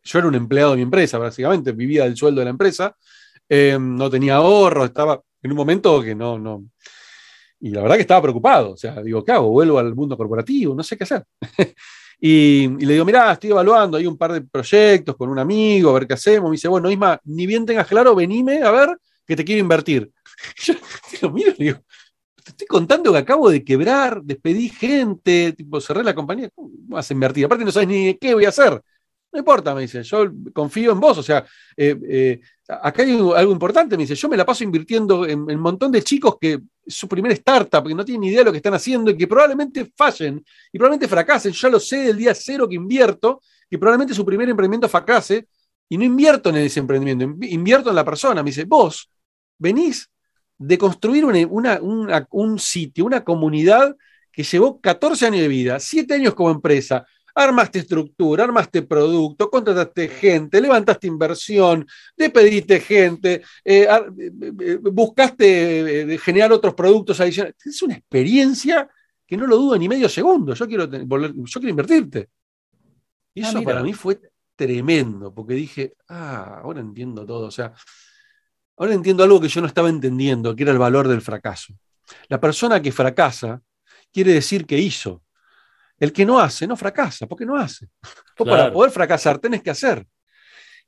yo era un empleado de mi empresa, básicamente, vivía del sueldo de la empresa, eh, no tenía ahorro, estaba en un momento que no, no, y la verdad que estaba preocupado, o sea, digo, ¿qué hago? Vuelvo al mundo corporativo, no sé qué hacer. <laughs> y, le digo, mirá, estoy evaluando, hay un par de proyectos con un amigo, a ver qué hacemos. Me dice, bueno, Isma, ni bien tengas claro, venime a ver que te quiero invertir. <laughs> yo digo, mira, digo, estoy contando que acabo de quebrar, despedí gente, tipo, cerré la compañía, ¿cómo vas a invertir? Aparte no sabes ni qué voy a hacer. No importa, me dice, yo confío en vos, o sea, eh, eh, acá hay algo importante, me dice, yo me la paso invirtiendo en un montón de chicos que su primera startup, que no tienen ni idea de lo que están haciendo y que probablemente fallen y probablemente fracasen, yo ya lo sé del día cero que invierto, que probablemente su primer emprendimiento fracase y no invierto en ese emprendimiento, invierto en la persona, me dice, vos venís de construir una, una, una, un sitio, una comunidad que llevó 14 años de vida, 7 años como empresa, armaste estructura, armaste producto, contrataste gente, levantaste inversión, despediste gente, eh, eh buscaste eh, generar otros productos adicionales. Es una experiencia que no lo dudo ni medio segundo. Yo quiero, yo quiero invertirte. Y eso ah, para mí fue tremendo, porque dije, ah, ahora entiendo todo. O sea, Ahora entiendo algo que yo no estaba entendiendo, que era el valor del fracaso. La persona que fracasa quiere decir que hizo. El que no hace, no fracasa, porque no hace. <laughs> Claro. para poder fracasar tenés que hacer.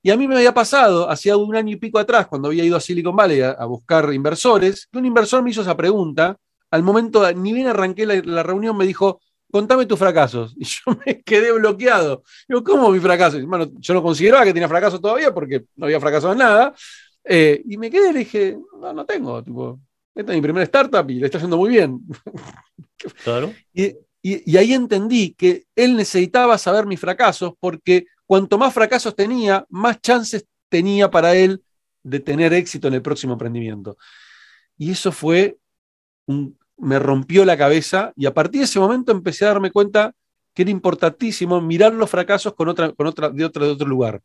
Y a mí me había pasado, hacía un año y pico atrás, cuando había ido a Silicon Valley a, a buscar inversores, que un inversor me hizo esa pregunta. Al momento, ni bien arranqué la, la reunión, me dijo, contame tus fracasos. <laughs> Y yo me quedé bloqueado. Digo, ¿cómo mi fracaso? Bueno, yo no consideraba que tenía fracaso todavía porque no había fracasado en nada, eh, y me quedé y le dije, no, no tengo, tipo, esta es mi primera startup y le está yendo muy bien. <laughs> Claro. y, y, y, ahí entendí que él necesitaba saber mis fracasos porque cuanto más fracasos tenía, más chances tenía para él de tener éxito en el próximo emprendimiento. Y eso fue, un, me rompió la cabeza y a partir de ese momento empecé a darme cuenta que era importantísimo mirar los fracasos con otra, con otra, de, otro, de otro lugar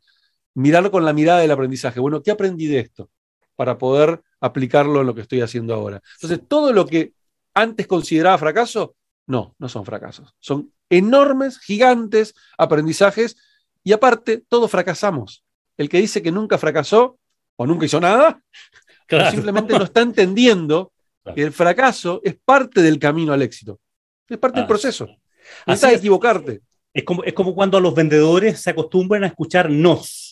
mirarlo con la mirada del aprendizaje. Bueno, ¿qué aprendí de esto? Para poder aplicarlo en lo que estoy haciendo ahora. Entonces, todo lo que antes consideraba fracaso, no, no son fracasos. Son enormes, gigantes aprendizajes y aparte, todos fracasamos. El que dice que nunca fracasó o nunca hizo nada, Claro. Simplemente no está entendiendo claro. que el fracaso es parte del camino al éxito. Es parte ah. del proceso. No estás equivocarte. Es como, es como cuando los vendedores se acostumbran a escuchar nos.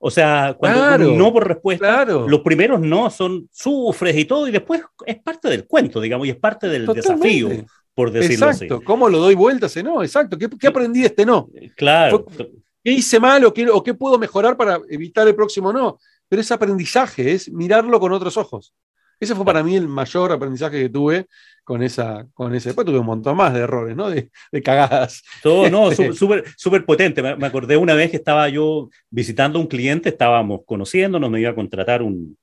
O sea, cuando no por respuesta, los primeros no son sufres y todo, y después es parte del cuento, digamos, y es parte del desafío, por decirlo Exacto. ¿Cómo lo doy vueltas ese no? Exacto. ¿Qué, qué aprendí de este no? Claro. ¿Qué hice mal o qué, o qué puedo mejorar para evitar el próximo no? Pero ese aprendizaje es mirarlo con otros ojos. Ese fue para mí el mayor aprendizaje que tuve con esa, con ese. Después tuve un montón más de errores, ¿no? De, cagadas. Todo, no, <laughs> súper super potente. Me, acordé una vez que estaba yo visitando a un cliente, estábamos conociéndonos, me iba a contratar un,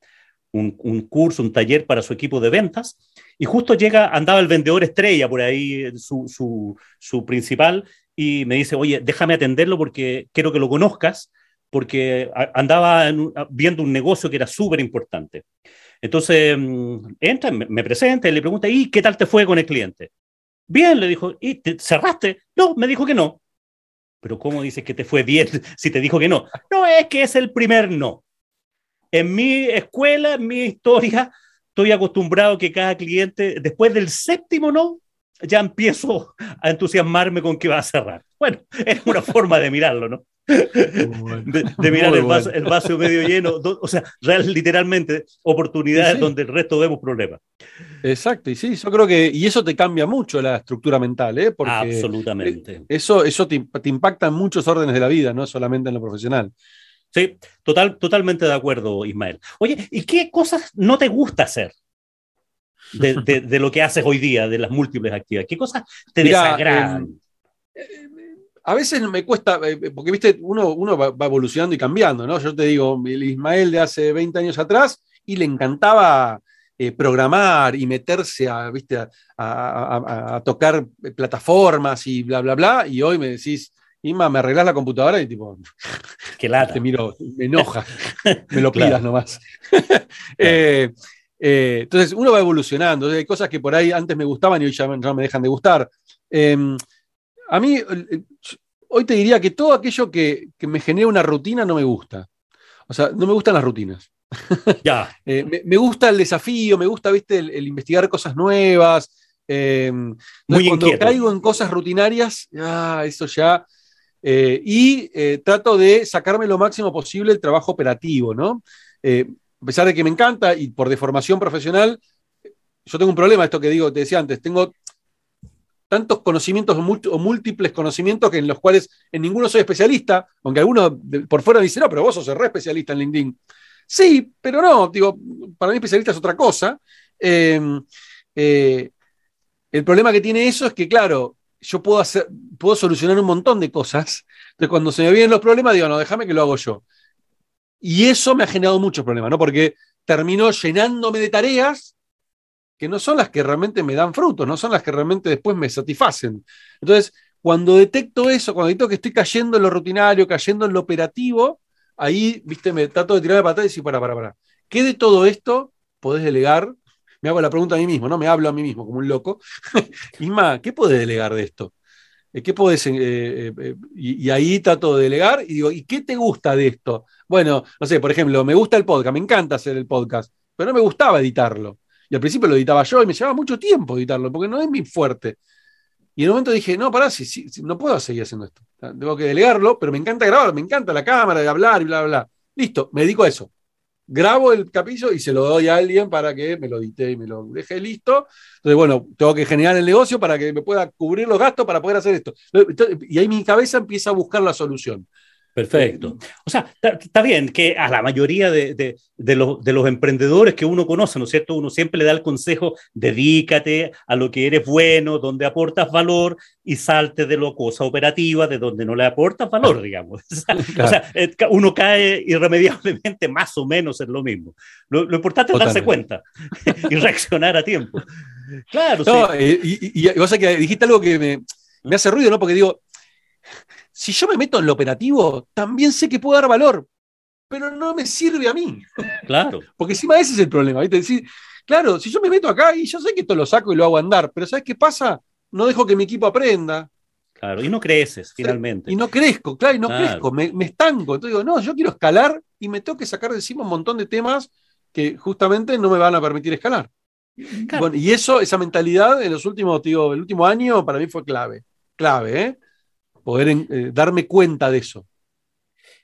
un, curso, un taller para su equipo de ventas, y justo llega, andaba el vendedor estrella por ahí, su, su, su principal, y me dice, oye, déjame atenderlo porque quiero que lo conozcas, porque andaba viendo un negocio que era súper importante. Entonces, mm, entra, me presenta y le pregunta, ¿y qué tal te fue con el cliente? Bien, le dijo, ¿y te cerraste? No, me dijo que no. Pero ¿cómo dices que te fue bien <laughs> si te dijo que no? No, es que es el primer no. En mi escuela, en mi historia, estoy acostumbrado que cada cliente, después del séptimo no, ya empiezo a entusiasmarme con que va a cerrar. Bueno, <laughs> es una forma de mirarlo, ¿no? De, mirar el vaso, medio lleno, o sea, real, literalmente oportunidades donde el resto vemos problemas. Exacto, y sí, yo creo que, y eso te cambia mucho la estructura mental, ¿eh? Porque Absolutamente. Eso, eso te, impacta en muchos órdenes de la vida, no solamente en lo profesional. Sí, total, totalmente de acuerdo, Ismael. Oye, ¿y qué cosas no te gusta hacer? De, lo que haces hoy día, de las múltiples actividades? ¿Qué cosas te desagradan? Em, a veces me cuesta, eh, eh, porque viste, uno, uno va, evolucionando y cambiando, ¿no? Yo te digo, el Ismael de hace 20 años atrás y le encantaba eh, programar y meterse a, ¿viste? A, tocar plataformas y bla, bla, bla, y hoy me decís, Isma, ¿me arreglás la computadora? Y tipo, <laughs> qué lata. Te miro, me enoja, me lo <laughs> pidas nomás. <laughs> entonces, uno va evolucionando, hay cosas que por ahí antes me gustaban y hoy ya, ya me dejan de gustar. A mí, hoy te diría que todo aquello que, me genera una rutina no me gusta. O sea, no me gustan las rutinas. <laughs> Ya. Eh, me, gusta el desafío, me gusta, viste, el, investigar cosas nuevas. Eh, Muy cuando caigo en cosas rutinarias, ah, eso ya. Eh, y trato de sacarme lo máximo posible el trabajo operativo, ¿no? a pesar de que me encanta y por deformación profesional, yo tengo un problema, esto que digo, te decía antes, tengo tantos conocimientos o múltiples conocimientos que en los cuales en ninguno soy especialista, aunque alguno por fuera dice, no, pero vos sos re especialista en LinkedIn. Sí, pero no, digo, para mí especialista es otra cosa. Em, eh, el problema que tiene eso es que, claro, yo puedo, hacer, puedo solucionar un montón de cosas. Entonces, cuando se me vienen los problemas, digo, no, déjame que lo hago yo. Y eso me ha generado muchos problemas, ¿no? Porque terminó llenándome de tareas que no son las que realmente me dan frutos, no son las que realmente después me satisfacen. Entonces, cuando detecto eso, cuando detecto que estoy cayendo en lo rutinario, cayendo en lo operativo, ahí, viste, me trato de tirar la patada y decir, para, para, para. ¿Qué de todo esto podés delegar? Me hago la pregunta a mí mismo, ¿no? Me hablo a mí mismo como un loco. <laughs> Isma, ¿qué podés delegar de esto? Eh, ¿Qué podés, eh, eh, y, y, ahí trato de delegar y digo, ¿y qué te gusta de esto? Bueno, no sé, por ejemplo, me gusta el podcast, me encanta hacer el podcast, pero no me gustaba editarlo. Y al principio lo editaba yo y me llevaba mucho tiempo editarlo, porque no es mi fuerte. Y en un momento dije, no, pará, si, si, no puedo seguir haciendo esto. Tengo que delegarlo, pero me encanta grabar, me encanta la cámara, de hablar y bla, bla, bla. Listo, me dedico a eso. Grabo el capítulo y se lo doy a alguien para que me lo edite y me lo deje listo. Entonces, bueno, tengo que generar el negocio para que me pueda cubrir los gastos para poder hacer esto. Y ahí mi cabeza empieza a buscar la solución. Perfecto. O sea, está bien que a la mayoría de, de, de, los, de, los, emprendedores que uno conoce, ¿no es cierto? Uno siempre le da el consejo, dedícate a lo que eres bueno, donde aportas valor y salte de lo cosa operativa, de donde no le aportas valor, digamos. <laughs> O sea, eh, uno cae irremediablemente más o menos en lo mismo. Lo, importante es darse cuenta <laughs> y reaccionar a tiempo. Claro, sí. Y, y, y, que dijiste algo que me, me hace ruido, ¿no? Porque digo, si yo me meto en lo operativo, también sé que puedo dar valor, pero no me sirve a mí. Claro. <laughs> Porque encima ese es el problema, ¿viste? Decir, claro, si yo me meto acá y yo sé que esto lo saco y lo hago andar, pero ¿sabes qué pasa? No dejo que mi equipo aprenda. Claro, y no creces finalmente. Y no crezco, claro, y no crezco, me, me, estanco. Entonces digo, no, yo quiero escalar y me tengo que sacar de encima un montón de temas que justamente no me van a permitir escalar. Bueno, y eso, esa mentalidad en los últimos, tío, el último año para mí fue clave. Clave, ¿eh? Poder eh, darme cuenta de eso.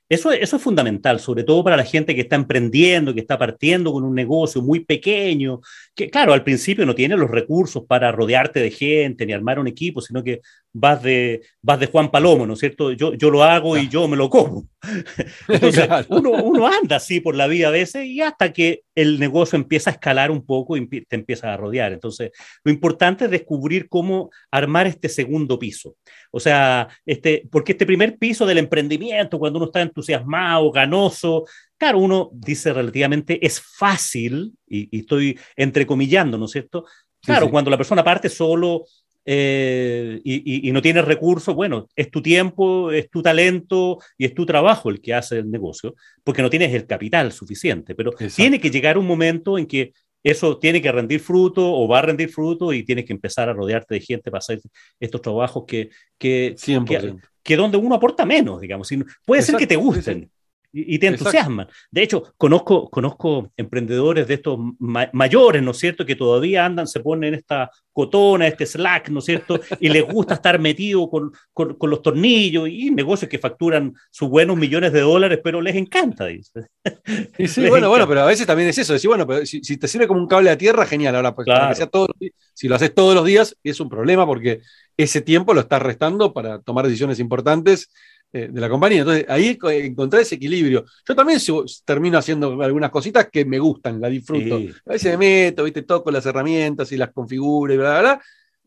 Eso, eso es fundamental, sobre todo para la gente que está emprendiendo, que está partiendo con un negocio muy pequeño, que claro, al principio no tiene los recursos para rodearte de gente ni armar un equipo, sino que vas de, vas de Juan Palomo, ¿no es cierto? Yo, yo lo hago y yo me lo como. <laughs> Entonces, uno, uno, anda así por la vida a veces y hasta que el negocio empieza a escalar un poco y te empieza a rodear. Entonces, lo importante es descubrir cómo armar este segundo piso. O sea, este, porque este primer piso del emprendimiento, cuando uno está entusiasmado, ganoso, claro, uno dice relativamente es fácil, y, y estoy entrecomillando, ¿no es cierto? Claro, sí, sí. cuando la persona parte solo eh, y, y, no tienes recursos, bueno, es tu tiempo, es tu talento y es tu trabajo el que hace el negocio, porque no tienes el capital suficiente, pero Exacto. tiene que llegar un momento en que eso tiene que rendir fruto o va a rendir fruto y tienes que empezar a rodearte de gente para hacer estos trabajos que, que, que, que, donde uno aporta menos, digamos. Puede Exacto. ser que te gusten. Sí, sí y, te entusiasman. Exacto. De hecho, conozco, conozco emprendedores de estos ma mayores, ¿no es cierto?, que todavía andan, se ponen esta cotona, este slack, ¿no es cierto?, y les gusta estar metido con, con, con, los tornillos y negocios que facturan sus buenos millones de dólares, pero les encanta, dice. <laughs> Y sí, bueno, encanta. bueno, pero a veces también es eso, decir, bueno, pero si, si, te sirve como un cable a tierra, genial, ahora pues claro. sea todo, si lo haces todos los días, es un problema porque ese tiempo lo estás restando para tomar decisiones importantes eh, de la compañía. Entonces, ahí encontrar ese equilibrio. Yo también termino haciendo algunas cositas que me gustan, la disfruto. Sí. A veces me meto, ¿viste? toco las herramientas y las configuro y bla, bla, bla.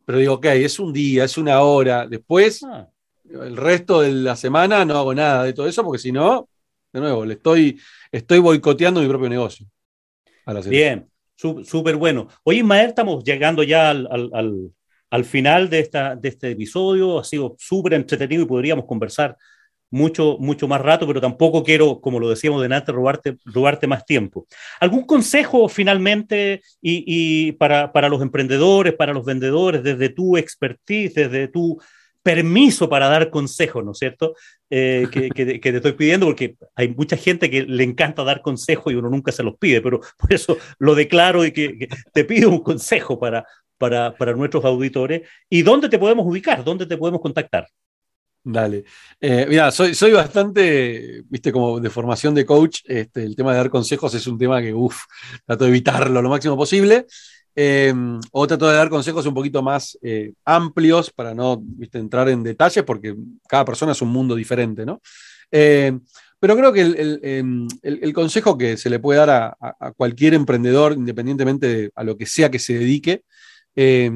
Pero digo, ok, es un día, es una hora. Después, ah. el resto de la semana no hago nada de todo eso, porque si no, de nuevo, le estoy, estoy boicoteando mi propio negocio. Bien, súper bueno. Oye, Ismael, estamos llegando ya al, al, al, al final de, esta, de este episodio. Ha sido súper entretenido y podríamos conversar mucho, mucho más rato, pero tampoco quiero, como lo decíamos delante, robarte, robarte más tiempo. ¿Algún consejo finalmente y, para, para, los emprendedores, para los vendedores, desde tu expertise, desde tu permiso para dar consejos, ¿no es cierto? Eh, que, que, te estoy pidiendo, porque hay mucha gente que le encanta dar consejos y uno nunca se los pide, pero por eso lo declaro y que te pido un consejo para, para, para nuestros auditores. ¿Y dónde te podemos ubicar? ¿Dónde te podemos contactar? Dale. Eh, mira, soy, soy bastante, viste, como de formación de coach. Este, el tema de dar consejos es un tema que, uff, trato de evitarlo lo máximo posible. Eh, o trato de dar consejos un poquito más eh, amplios para no viste, entrar en detalles, porque cada persona es un mundo diferente, ¿no? Eh, pero creo que em, el, el, consejo que se le puede dar a, a, cualquier emprendedor, independientemente de a lo que sea que se dedique, eh,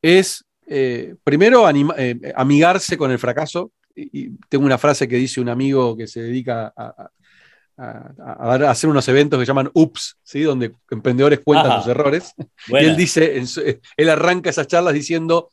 es eh, primero, anima, eh, amigarse con el fracaso. Y, y, tengo una frase que dice un amigo que se dedica a, a, a hacer unos eventos que llaman UPS, ¿sí? donde emprendedores cuentan Ajá. sus errores. <laughs> Y él dice, él arranca esas charlas diciendo,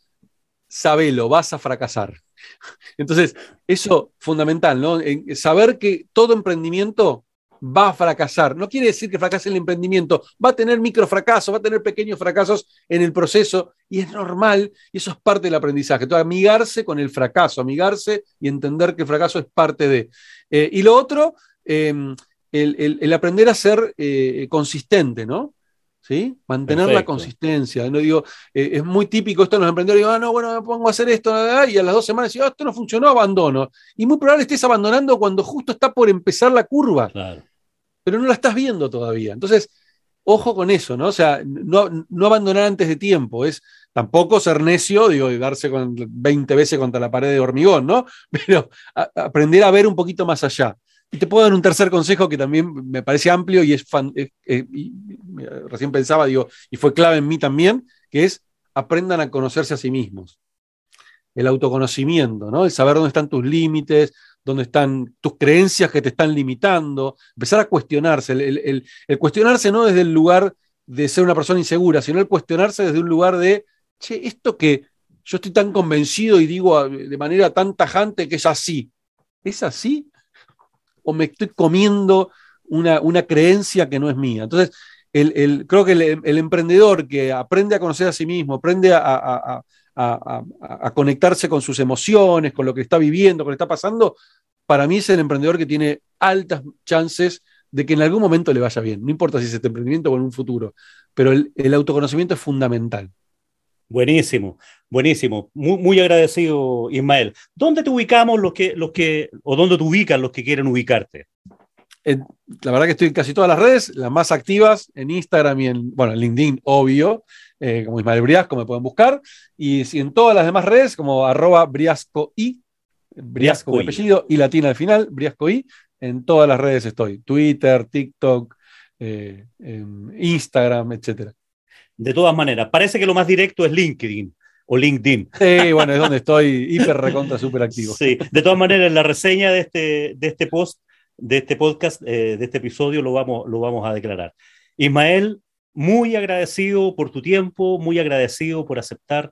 sabelo, vas a fracasar. <laughs> Entonces, eso fundamental, ¿no? En saber que todo emprendimiento va a fracasar. No quiere decir que fracase el emprendimiento, va a tener microfracasos, va a tener pequeños fracasos en el proceso y es normal y eso es parte del aprendizaje. Entonces, amigarse con el fracaso, amigarse y entender que el fracaso es parte de. Eh, y lo otro, eh, el, el, el, aprender a ser eh, consistente, ¿no? ¿Sí? Mantener Perfecto. la consistencia. No digo, eh, es muy típico esto en los emprendedores, digo, ah, no, bueno, me pongo a hacer esto, y a las dos semanas digo, oh, esto no funcionó, abandono. Y muy probable estés abandonando cuando justo está por empezar la curva. Claro pero no la estás viendo todavía. Entonces, ojo con eso, ¿no? O sea, no, no abandonar antes de tiempo, es tampoco ser necio, digo, y darse con 20 veces contra la pared de hormigón, ¿no? <laughs> Pero aprender a ver un poquito más allá. Y te puedo dar un tercer consejo que también me parece amplio y es, fan, recién pensaba, digo, y fue clave en mí también, que es aprendan a conocerse a sí mismos. El autoconocimiento, ¿no? El saber dónde están tus límites, dónde están tus creencias que te están limitando, empezar a cuestionarse, el, el, cuestionarse no desde el lugar de ser una persona insegura, sino el cuestionarse desde un lugar de, che, esto que yo estoy tan convencido y digo de manera tan tajante que es así, ¿es así? ¿O me estoy comiendo una, una creencia que no es mía? Entonces, creo que el, emprendedor que aprende a conocer a sí mismo, aprende a a, a, a, conectarse con sus emociones, con lo que está viviendo, con lo que está pasando, para mí es el emprendedor que tiene altas chances de que en algún momento le vaya bien. No importa si es este emprendimiento o en un futuro, pero el, autoconocimiento es fundamental. Buenísimo, buenísimo. Muy, muy, agradecido, Ismael. ¿Dónde te ubicamos los que, los que, o dónde te ubican los que quieren ubicarte? la verdad que estoy en casi todas las redes, las más activas, en Instagram y en, bueno, en LinkedIn, obvio, eh, como Ismael Briasco me pueden buscar, y, en todas las demás redes, como arroba briascoy, Briasco mi apellido y latina al final, briascoy, en todas las redes estoy, Twitter, TikTok, eh, Instagram, etc. De todas maneras, parece que lo más directo es LinkedIn o LinkedIn. Sí, bueno, es donde estoy hiper recontra súper activo. Sí, de todas maneras, en la reseña de este, de este post de este podcast, eh, de este episodio, lo vamos, lo vamos a declarar. Ismael, muy agradecido por tu tiempo, muy agradecido por aceptar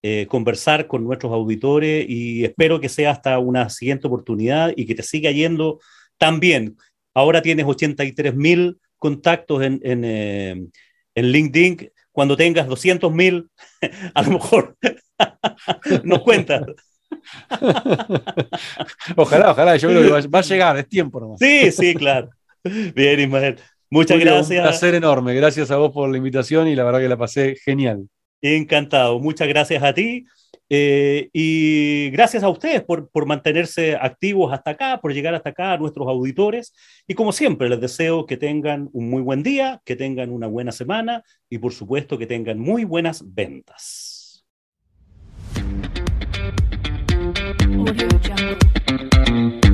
eh, conversar con nuestros auditores y espero que sea hasta una siguiente oportunidad y que te siga yendo tan bien. Ahora tienes 83 mil contactos en, en, eh, en LinkedIn. Cuando tengas 200 mil, <laughs> a lo mejor <laughs> nos cuentas. <laughs> ojalá, ojalá, yo creo que va, a llegar, es tiempo nomás. Sí, sí, claro. Bien, Ismael. Muchas gracias. Un placer enorme. Gracias a vos por la invitación y la verdad que la pasé genial. Encantado. Muchas gracias a ti. Eh, y gracias a ustedes por, por, mantenerse activos hasta acá, por llegar hasta acá a nuestros auditores. Y como siempre, les deseo que tengan un muy buen día, que tengan una buena semana y por supuesto que tengan muy buenas ventas. Audio Jungle.